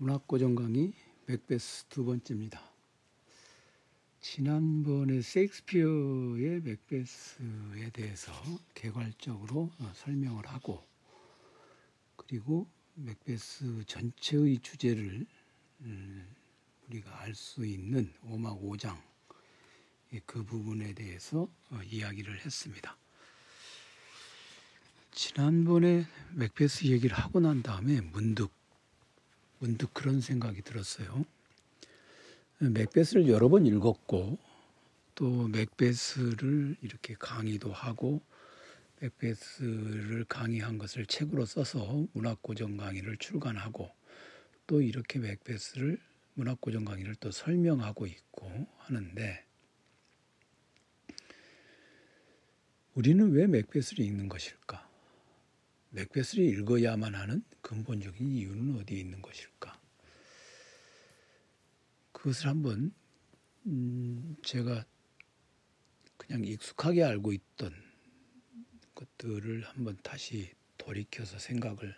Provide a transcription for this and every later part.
문학고정 강의 맥베스 두 번째입니다. 지난번에 셰익스피어의 맥베스에 대해서 개괄적으로 어, 설명을 하고 그리고 맥베스 전체의 주제를 음, 우리가 알 수 있는 오막 5장 그 부분에 대해서 어, 이야기를 했습니다. 지난번에 맥베스 얘기를 하고 난 다음에 문득 문득 그런 생각이 들었어요. 맥베스를 여러 번 읽었고 또 맥베스를 이렇게 강의도 하고 맥베스를 강의한 것을 책으로 써서 문학고정 강의를 출간하고 또 이렇게 맥베스를 문학고정 강의를 또 설명하고 있고 하는데 우리는 왜 맥베스를 읽는 것일까? 맥베스를 읽어야만 하는 근본적인 이유는 어디에 있는 것일까? 그것을 한번 음 제가 그냥 익숙하게 알고 있던 것들을 한번 다시 돌이켜서 생각을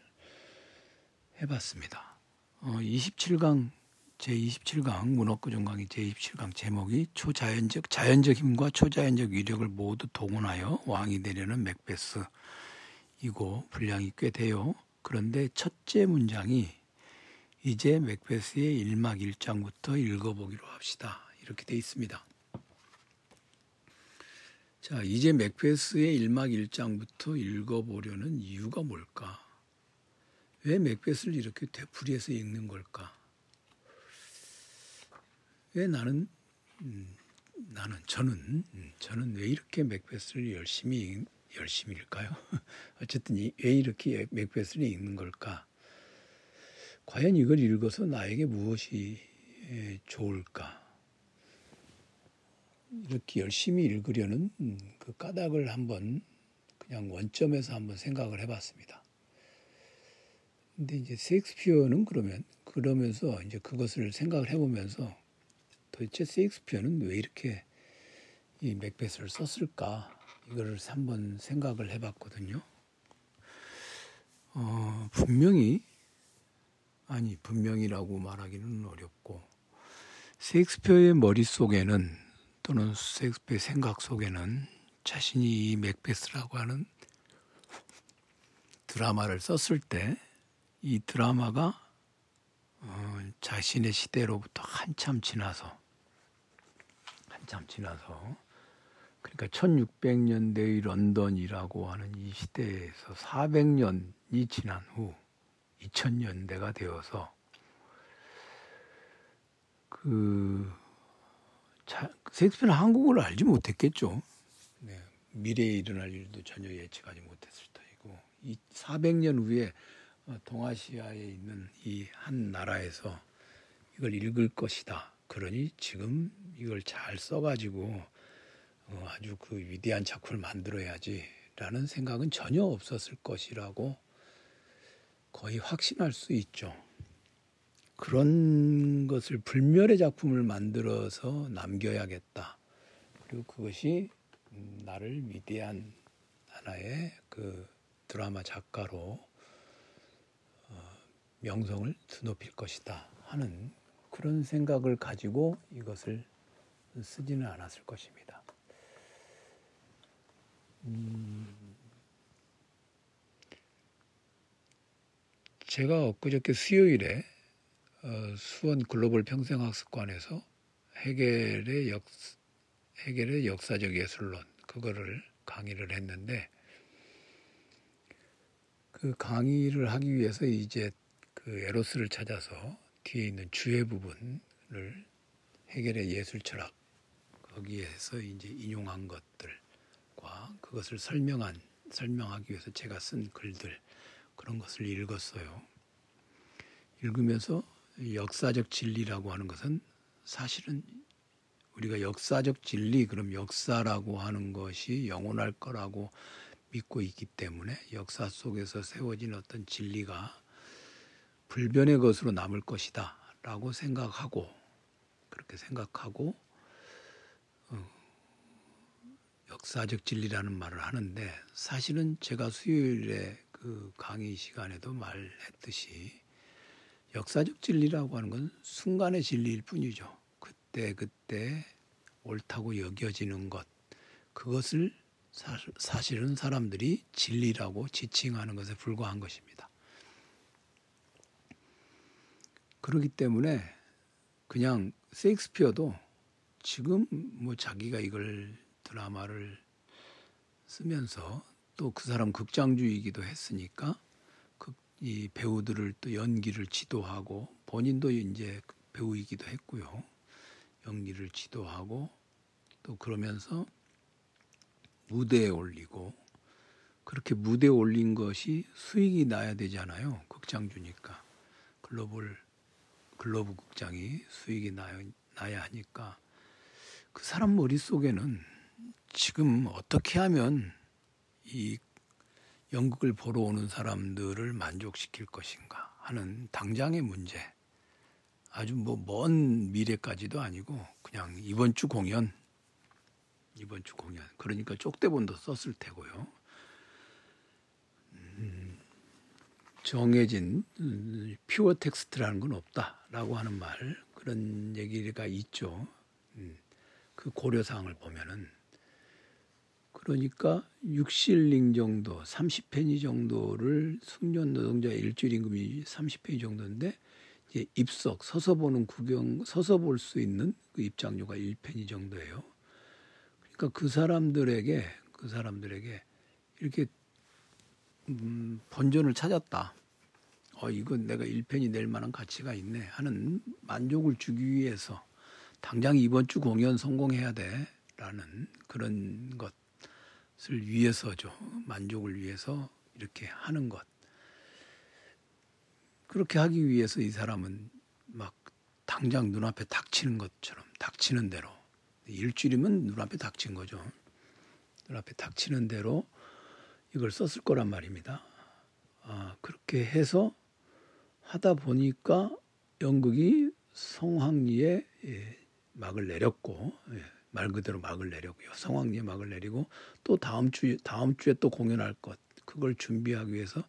해봤습니다. 어, 27강 제 27강 문학구정 강의 제 27강 제목이 초자연적 자연적 힘과 초자연적 위력을 모두 동원하여 왕이 되려는 맥베스 이고 분량이 꽤 돼요. 그런데 첫째 문장이 이제 맥베스의 1막 1장부터 읽어보기로 합시다. 이렇게 돼 있습니다. 자, 이제 맥베스의 1막 1장부터 읽어보려는 이유가 뭘까? 왜 맥베스를 이렇게 되풀이해서 읽는 걸까? 왜 나는 음, 나는 저는 음, 저는 왜 이렇게 맥베스를 열심히 열심일까요? 어쨌든 왜 이렇게 맥베스를 읽는 걸까? 과연 이걸 읽어서 나에게 무엇이 좋을까? 이렇게 열심히 읽으려는 그 까닭을 한번 그냥 원점에서 한번 생각을 해봤습니다. 근데 이제 셰익스피어는 그러면 그러면서 이제 그것을 생각을 해보면서 도대체 셰익스피어는 왜 이렇게 이 맥베스를 썼을까? 이거를 한번 생각을 해봤거든요. 어, 분명히 아니 분명이라고 말하기는 어렵고 셰익스피어의 머릿속에는 또는 셰익스피어의 생각 속에는 자신이 이 맥베스라고 하는 드라마를 썼을 때 이 드라마가 어, 자신의 시대로부터 한참 지나서 한참 지나서 그러니까 1600년대의 런던이라고 하는 이 시대에서 400년이 지난 후 2000년대가 되어서 그 셰익스피어는 한국어를 알지 못했겠죠. 네, 미래에 일어날 일도 전혀 예측하지 못했을 터이고 이 400년 후에 어, 동아시아에 있는 이 한 나라에서 이걸 읽을 것이다. 그러니 지금 이걸 잘 써가지고 어, 아주 그 위대한 작품을 만들어야지라는 생각은 전혀 없었을 것이라고 거의 확신할 수 있죠. 그런 것을 불멸의 작품을 만들어서 남겨야겠다. 그리고 그것이 나를 위대한 하나의 그 드라마 작가로 어, 명성을 드높일 것이다 하는 그런 생각을 가지고 이것을 쓰지는 않았을 것입니다. 음, 제가 엊그저께 수요일에 어, 수원 글로벌 평생학습관에서 해겔의 역 해겔의 역사적 예술론 그거를 강의를 했는데 그 강의를 하기 위해서 이제 그 에로스를 찾아서 뒤에 있는 주의 부분을 해겔의 예술 철학 거기에서 이제 인용한 것들 과 그것을 설명한 설명하기 위해서 제가 쓴 글들 그런 것을 읽었어요. 읽으면서 역사적 진리라고 하는 것은 사실은 우리가 역사적 진리 그럼 역사라고 하는 것이 영원할 거라고 믿고 있기 때문에 역사 속에서 세워진 어떤 진리가 불변의 것으로 남을 것이다 라고 생각하고 그렇게 생각하고 어, 역사적 진리라는 말을 하는데 사실은 제가 수요일에 그 강의 시간에도 말했듯이 역사적 진리라고 하는 건 순간의 진리일 뿐이죠. 그때 그때 옳다고 여겨지는 것 그것을 사실은 사람들이 진리라고 지칭하는 것에 불과한 것입니다. 그렇기 때문에 그냥 세익스피어도 지금 뭐 자기가 이걸 드라마를 쓰면서 또 그 사람 극장주의이기도 했으니까 이 배우들을 또 연기를 지도하고 본인도 이제 배우이기도 했고요. 연기를 지도하고 또 그러면서 무대에 올리고 그렇게 무대에 올린 것이 수익이 나야 되잖아요. 극장주니까 글로벌 글로브 극장이 수익이 나야, 나야 하니까 그 사람 머릿속에는 지금 어떻게 하면 이 연극을 보러 오는 사람들을 만족시킬 것인가 하는 당장의 문제. 아주 뭐 먼 미래까지도 아니고 그냥 이번 주 공연, 이번 주 공연. 그러니까 쪽대본도 썼을 테고요. 음, 정해진 pure 텍스트라는 건 없다라고 하는 말 그런 얘기가 있죠. 음, 그 고려 사항을 보면은 그러니까 6실링 정도, 30페니 정도를 숙련 노동자 일주일 임금이 30페니 정도인데 이제 입석, 서서 보는 구경, 서서 볼 수 있는 그 입장료가 1페니 정도예요. 그러니까 그 사람들에게 그 사람들에게 이렇게 음, 본전을 찾았다. 어, 이건 내가 1페니 낼 만한 가치가 있네 하는 만족을 주기 위해서 당장 이번 주 공연 성공해야 돼. 라는 그런 것. 것을 위해서죠. 만족을 위해서 이렇게 하는 것. 그렇게 하기 위해서 이 사람은 막 당장 눈앞에 닥치는 것처럼 닥치는 대로 일주일이면 눈앞에 닥친 거죠. 눈앞에 닥치는 대로 이걸 썼을 거란 말입니다. 아, 그렇게 해서 하다 보니까 연극이 성황리에 예, 막을 내렸고 예, 말 그대로 막을 내려고요. 성황리에 막을 내리고 또 다음 주 다음 주에 또 공연할 것 그걸 준비하기 위해서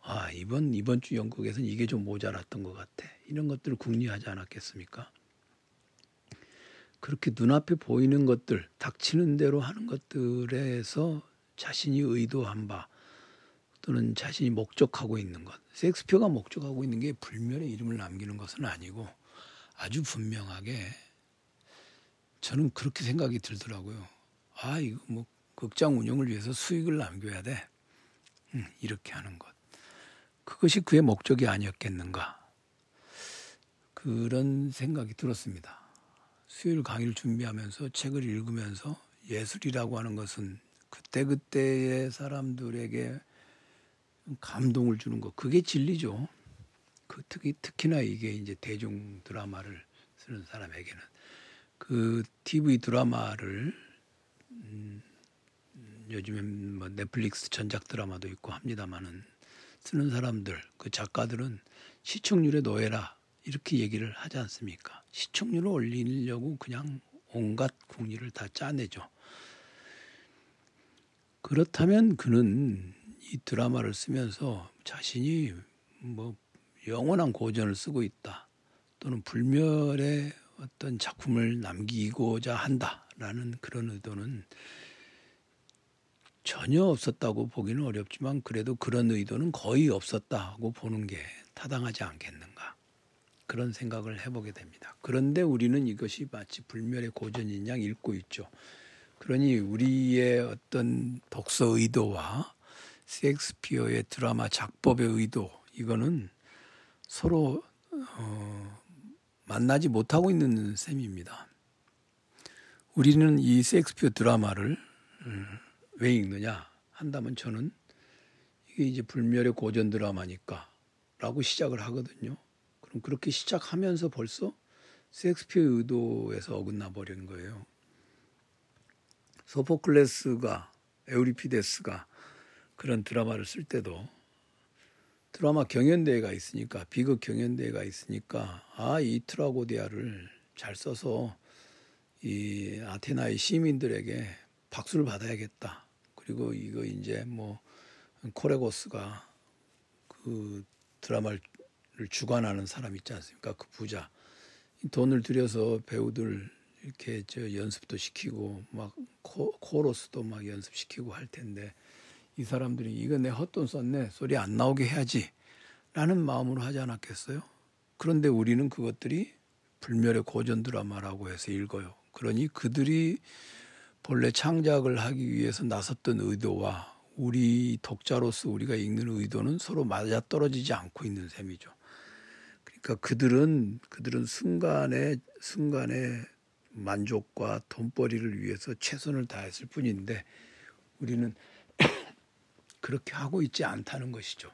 아 이번 이번 주 연극에서는 이게 좀 모자랐던 것 같아 이런 것들을 궁리하지 않았겠습니까? 그렇게 눈앞에 보이는 것들 닥치는 대로 하는 것들에서 자신이 의도한 바 또는 자신이 목적하고 있는 것 섹스피어가 목적하고 있는 게 불멸의 이름을 남기는 것은 아니고 아주 분명하게 저는 그렇게 생각이 들더라고요. 아, 이거 뭐 극장 운영을 위해서 수익을 남겨야 돼. 음, 이렇게 하는 것. 그것이 그의 목적이 아니었겠는가. 그런 생각이 들었습니다. 수요일 강의를 준비하면서 책을 읽으면서 예술이라고 하는 것은 그때그때의 사람들에게 감동을 주는 것. 그게 진리죠. 그 특히, 특히나 이게 이제 대중 드라마를 쓰는 사람에게는. 그 TV 드라마를 음, 요즘엔 뭐 넷플릭스 전작 드라마도 있고 합니다만은 쓰는 사람들 그 작가들은 시청률에 노예라 이렇게 얘기를 하지 않습니까? 시청률을 올리려고 그냥 온갖 궁리를 다 짜내죠. 그렇다면 그는 이 드라마를 쓰면서 자신이 뭐 영원한 고전을 쓰고 있다 또는 불멸의 어떤 작품을 남기고자 한다라는 그런 의도는 전혀 없었다고 보기는 어렵지만 그래도 그런 의도는 거의 없었다고 보는 게 타당하지 않겠는가 그런 생각을 해보게 됩니다. 그런데 우리는 이것이 마치 불멸의 고전인 양 읽고 있죠. 그러니 우리의 어떤 독서 의도와 셰익스피어의 드라마 작법의 의도 이거는 서로 어, 만나지 못하고 있는 셈입니다. 우리는 이 셰익스피어 드라마를 음, 왜 읽느냐 한다면 저는 이게 이제 불멸의 고전 드라마니까 라고 시작을 하거든요. 그럼 그렇게 시작하면서 벌써 셰익스피어 의도에서 어긋나 버린 거예요. 소포클레스가 에우리피데스가 그런 드라마를 쓸 때도 드라마 경연대회가 있으니까 비극 경연대회가 있으니까 아 이 트라고디아를 잘 써서 이 아테나의 시민들에게 박수를 받아야겠다. 그리고 이거 이제 뭐 코레고스가 그 드라마를 주관하는 사람 있지 않습니까? 그 부자 돈을 들여서 배우들 이렇게 저 연습도 시키고 막 코, 코러스도 막 연습시키고 할 텐데 이 사람들이 이거 내 헛돈 썼네 소리 안 나오게 해야지 라는 마음으로 하지 않았겠어요? 그런데 우리는 그것들이 불멸의 고전 드라마라고 해서 읽어요. 그러니 그들이 본래 창작을 하기 위해서 나섰던 의도와 우리 독자로서 우리가 읽는 의도는 서로 맞아떨어지지 않고 있는 셈이죠. 그러니까 그들은 그들은 순간에 순간에 만족과 돈벌이를 위해서 최선을 다했을 뿐인데 우리는 그렇게 하고 있지 않다는 것이죠.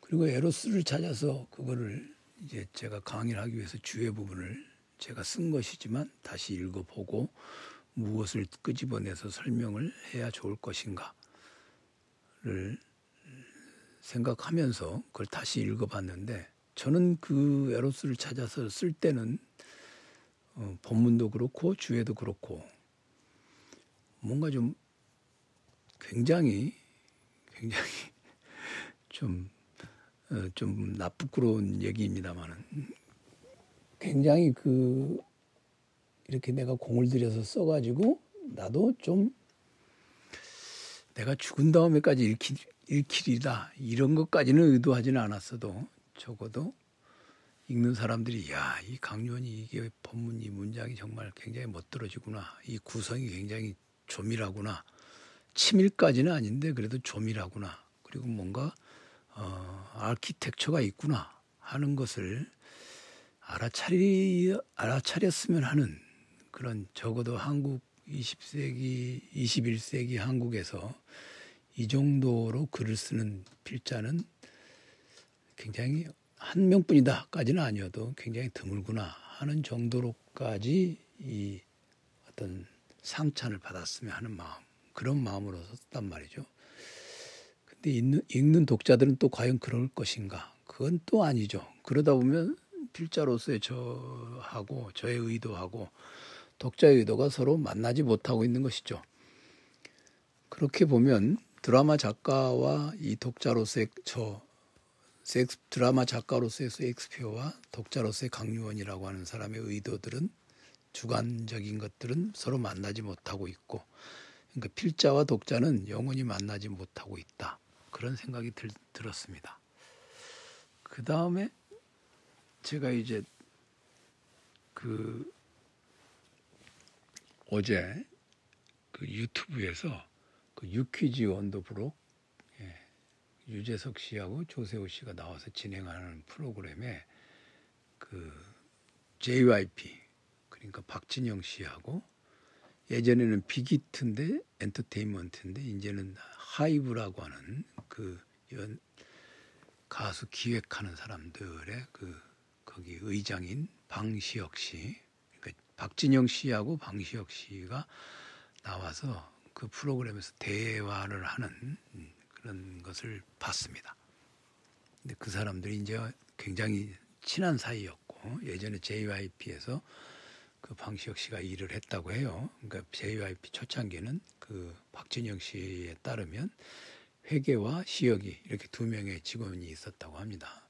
그리고 에로스를 찾아서 그거를 이제 제가 강의를 하기 위해서 주의 부분을 제가 쓴 것이지만 다시 읽어보고 무엇을 끄집어내서 설명을 해야 좋을 것인가를 생각하면서 그걸 다시 읽어봤는데 저는 그 에로스를 찾아서 쓸 때는 어, 본문도 그렇고 주에도 그렇고 뭔가 좀 굉장히 굉장히 좀, 어, 좀 나쁘끄러운 얘기입니다만은. 굉장히 그 이렇게 내가 공을 들여서 써가지고 나도 좀 내가 죽은 다음에까지 읽히, 읽히리다. 이런 것까지는 의도하지는 않았어도 적어도 읽는 사람들이 야 이 강요원이 이게 본문 이 문장이 정말 굉장히 멋들어지구나. 이 구성이 굉장히 조밀하구나 치밀까지는 아닌데 그래도 조밀하구나. 그리고 뭔가 어, 아키텍처가 있구나 하는 것을 알아차리 알아차렸으면 하는 그런 적어도 한국 20세기 21세기 한국에서 이 정도로 글을 쓰는 필자는 굉장히 한 명뿐이다까지는 아니어도 굉장히 드물구나 하는 정도로까지 이 어떤 상찬을 받았으면 하는 마음 그런 마음으로 썼단 말이죠. 근데 읽는, 읽는 독자들은 또 과연 그럴 것인가? 그건 또 아니죠. 그러다 보면 필자로서의 저하고 저의 의도하고 독자의 의도가 서로 만나지 못하고 있는 것이죠. 그렇게 보면 드라마 작가와 이 독자로서의 저 드라마 작가로서의 셰익스피어와 독자로서의 강유원이라고 하는 사람의 의도들은 주관적인 것들은 서로 만나지 못하고 있고 그러니까 필자와 독자는 영원히 만나지 못하고 있다. 그런 생각이 들, 들었습니다. 그 다음에 제가 이제 그 어제 그 유튜브에서 그 유퀴즈 원더브록 유재석 씨하고 조세호 씨가 나와서 진행하는 프로그램에 그 JYP 그러니까 박진영 씨하고 예전에는 빅히트인데 엔터테인먼트인데 이제는 하이브라고 하는 그 연, 가수 기획하는 사람들의 그 거기 의장인 방시혁 씨, 그러니까 박진영 씨하고 방시혁 씨가 나와서 그 프로그램에서 대화를 하는 그런 것을 봤습니다. 근데 그 사람들이 이제 굉장히 친한 사이였고 예전에 JYP에서 그 방시혁 씨가 일을 했다고 해요. 그러니까 JYP 초창기는 그 박진영 씨에 따르면 회계와 시혁이 이렇게 두 명의 직원이 있었다고 합니다.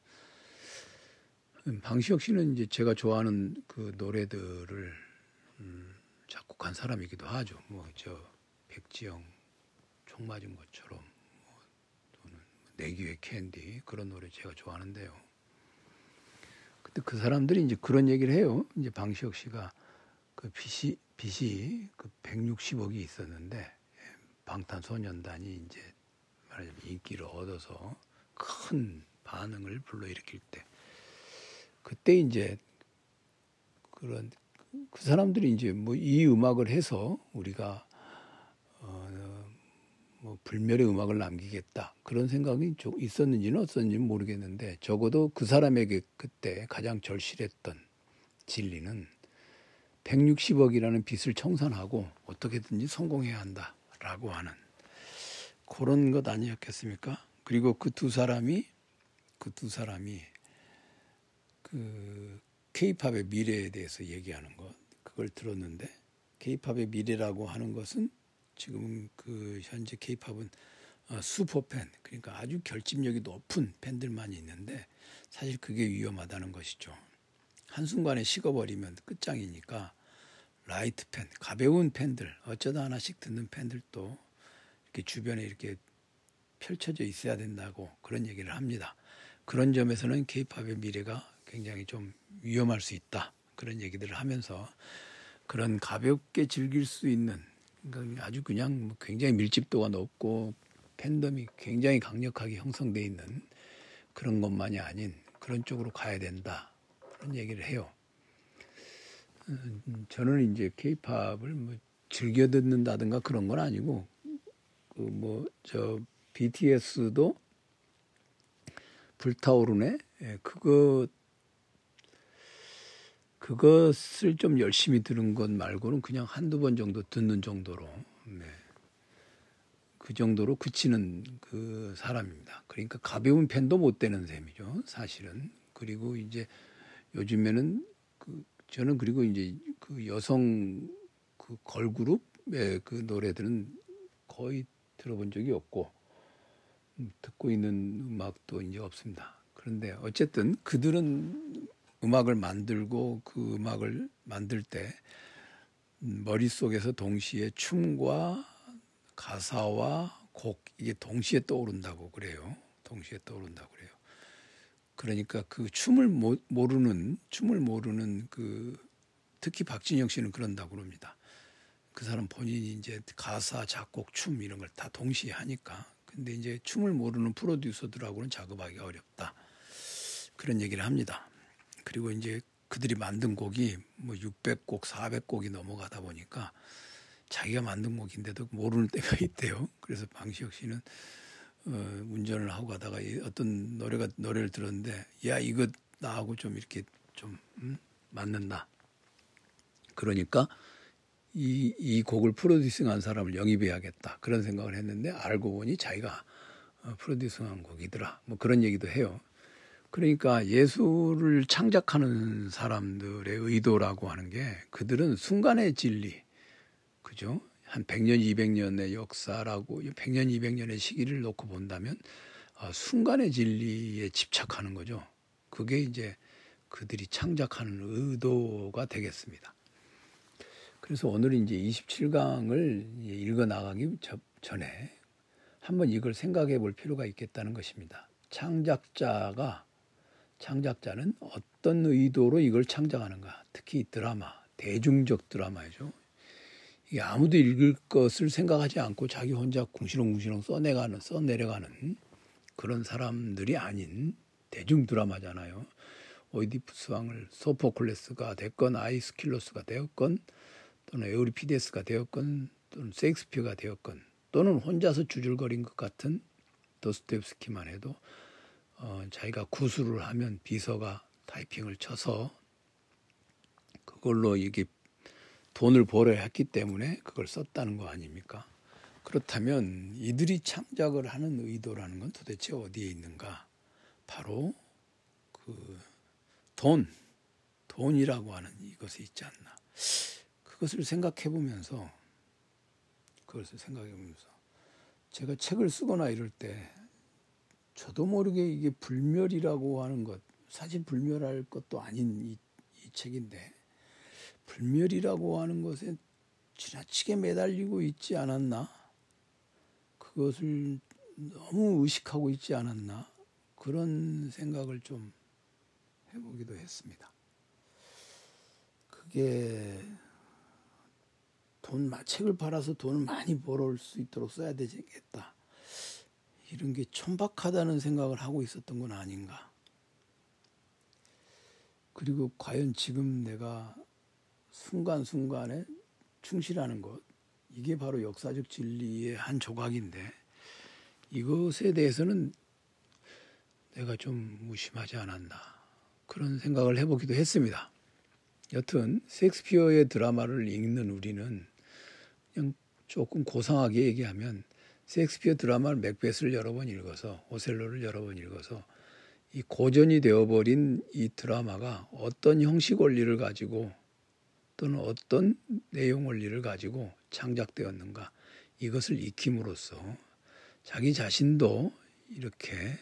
음, 방시혁 씨는 이제 제가 좋아하는 그 노래들을 음, 작곡한 사람이기도 하죠. 뭐 저 백지영 총 맞은 것처럼 내기의 캔디 그런 노래 제가 좋아하는데요. 근데 그 사람들이 이제 그런 얘기를 해요. 이제 방시혁 씨가 그 빚이 빚이 그 160억이 있었는데 방탄소년단이 이제 말하자면 인기를 얻어서 큰 반응을 불러일으킬 때 그때 이제 그런 그 사람들이 이제 뭐 이 음악을 해서 우리가 뭐 불멸의 음악을 남기겠다 그런 생각이 좀 있었는지는 없었는지는 모르겠는데 적어도 그 사람에게 그때 가장 절실했던 진리는 160억이라는 빚을 청산하고 어떻게든지 성공해야 한다라고 하는 그런 것 아니었겠습니까? 그리고 그 두 사람이 그 두 사람이 그 케이팝의 미래에 대해서 얘기하는 것 그걸 들었는데 케이팝의 미래라고 하는 것은 지금 그 현재 케이팝은 어, 슈퍼팬 그러니까 아주 결집력이 높은 팬들만 있는데 사실 그게 위험하다는 것이죠. 한순간에 식어버리면 끝장이니까 라이트 팬, 가벼운 팬들, 어쩌다 하나씩 듣는 팬들도 이렇게 주변에 이렇게 펼쳐져 있어야 된다고 그런 얘기를 합니다. 그런 점에서는 케이팝의 미래가 굉장히 좀 위험할 수 있다. 그런 얘기들을 하면서 그런 가볍게 즐길 수 있는 아주 그냥 뭐 굉장히 밀집도가 높고 팬덤이 굉장히 강력하게 형성돼 있는 그런 것만이 아닌 그런 쪽으로 가야 된다. 그런 얘기를 해요. 음, 저는 이제 케이팝을 뭐 즐겨 듣는다든가 그런 건 아니고 그 뭐 저 BTS도 불타오르네. 예, 그거 그것을 좀 열심히 들은 것 말고는 그냥 한두 번 정도 듣는 정도로 네. 그 정도로 그치는 그 사람입니다. 그러니까 가벼운 펜도 못 되는 셈이죠. 사실은. 그리고 이제 요즘에는 그 저는 그리고 이제 그 여성 그 걸그룹의 그 노래들은 거의 들어본 적이 없고 음, 듣고 있는 음악도 이제 없습니다. 그런데 어쨌든 그들은 음악을 만들고 그 음악을 만들 때 머릿속에서 동시에 춤과 가사와 곡 이게 동시에 떠오른다고 그래요. 동시에 떠오른다고 그래요. 그러니까 그 춤을 모, 모르는 춤을 모르는 그 특히 박진영 씨는 그런다고 그럽니다. 그 사람 본인이 이제 가사, 작곡, 춤 이런 걸 다 동시에 하니까. 근데 이제 춤을 모르는 프로듀서들하고는 작업하기 어렵다. 그런 얘기를 합니다. 그리고 이제 그들이 만든 곡이 뭐 600곡, 400곡이 넘어가다 보니까 자기가 만든 곡인데도 모르는 때가 있대요. 그래서 방시혁 씨는 어, 운전을 하고 가다가 어떤 노래가 노래를 들었는데 야 이거 나하고 좀 이렇게 좀 음, 맞는다. 그러니까 이, 이 곡을 프로듀싱한 사람을 영입해야겠다 그런 생각을 했는데 알고 보니 자기가 어, 프로듀싱한 곡이더라. 뭐 그런 얘기도 해요. 그러니까 예술을 창작하는 사람들의 의도라고 하는 게 그들은 순간의 진리, 그죠? 한 100년, 200년의 역사라고 100년, 200년의 시기를 놓고 본다면 어, 순간의 진리에 집착하는 거죠. 그게 이제 그들이 창작하는 의도가 되겠습니다. 그래서 오늘 이제 27강을 읽어 나가기 전에 한번 이걸 생각해 볼 필요가 있겠다는 것입니다. 창작자가 창작자는 어떤 의도로 이걸 창작하는가? 특히 드라마, 대중적 드라마죠. 아무도 읽을 것을 생각하지 않고 자기 혼자 궁시렁궁시렁 써내가는, 써내려가는 그런 사람들이 아닌 대중 드라마잖아요. 오이디푸스 왕을 소포클레스가 됐건 아이스킬로스가 되었건 또는 에우리피데스가 되었건 또는 세익스피어가 되었건 또는 혼자서 주줄거린 것 같은 도스토옙스키만 해도 어, 자기가 구술을 하면 비서가 타이핑을 쳐서 그걸로 이게 돈을 벌어야 했기 때문에 그걸 썼다는 거 아닙니까? 그렇다면 이들이 창작을 하는 의도라는 건 도대체 어디에 있는가? 바로 그 돈, 돈이라고 하는 이것에 있지 않나. 그것을 생각해 보면서 그것을 생각해 보면서 제가 책을 쓰거나 이럴 때 저도 모르게 이게 불멸이라고 하는 것 사실 불멸할 것도 아닌 이, 이 책인데 불멸이라고 하는 것에 지나치게 매달리고 있지 않았나 그것을 너무 의식하고 있지 않았나 그런 생각을 좀 해보기도 했습니다. 그게 돈 책을 팔아서 돈을 많이 벌어올 수 있도록 써야 되겠다. 이런 게 천박하다는 생각을 하고 있었던 건 아닌가. 그리고 과연 지금 내가 순간순간에 충실하는 것, 이게 바로 역사적 진리의 한 조각인데 이것에 대해서는 내가 좀 무심하지 않았나. 그런 생각을 해보기도 했습니다. 여튼 셰익스피어의 드라마를 읽는 우리는 그냥 조금 고상하게 얘기하면 셰익스피어 드라마를 맥베스를 여러 번 읽어서 오셀로를 여러 번 읽어서 이 고전이 되어버린 이 드라마가 어떤 형식 원리를 가지고 또는 어떤 내용 원리를 가지고 창작되었는가 이것을 익힘으로써 자기 자신도 이렇게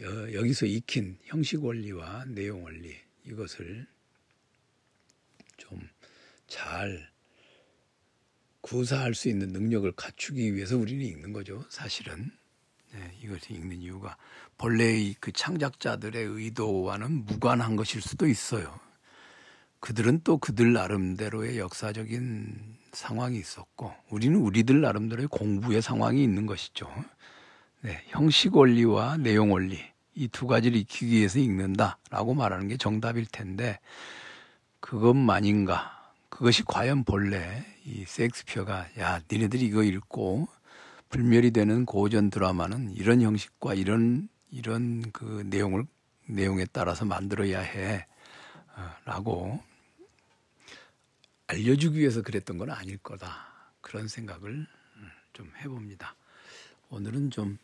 여 기서 익힌 형식 원리와 내용 원리 이것을 좀 잘 구사할 수 있는 능력을 갖추기 위해서 우리는 읽는 거죠. 사실은 네, 이것을 읽는 이유가 본래의 그 창작자들의 의도와는 무관한 것일 수도 있어요. 그들은 또 그들 나름대로의 역사적인 상황이 있었고 우리는 우리들 나름대로의 공부의 상황이 있는 것이죠. 네, 형식 원리와 내용 원리 이 두 가지를 익히기 위해서 읽는다라고 말하는 게 정답일 텐데 그것만인가? 그것이 과연 본래 이 섹스피어가 야 니네들이 이거 읽고 불멸이 되는 고전 드라마는 이런 형식과 이런 이런 그 내용을 내용에 따라서 만들어야 해라고 알려주기 위해서 그랬던 건 아닐 거다 그런 생각을 좀 해봅니다. 오늘은 좀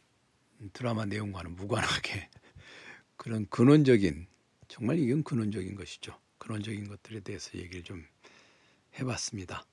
드라마 내용과는 무관하게 그런 근원적인 정말 이건 근원적인 것이죠. 근원적인 것들에 대해서 얘기를 좀 해봤습니다.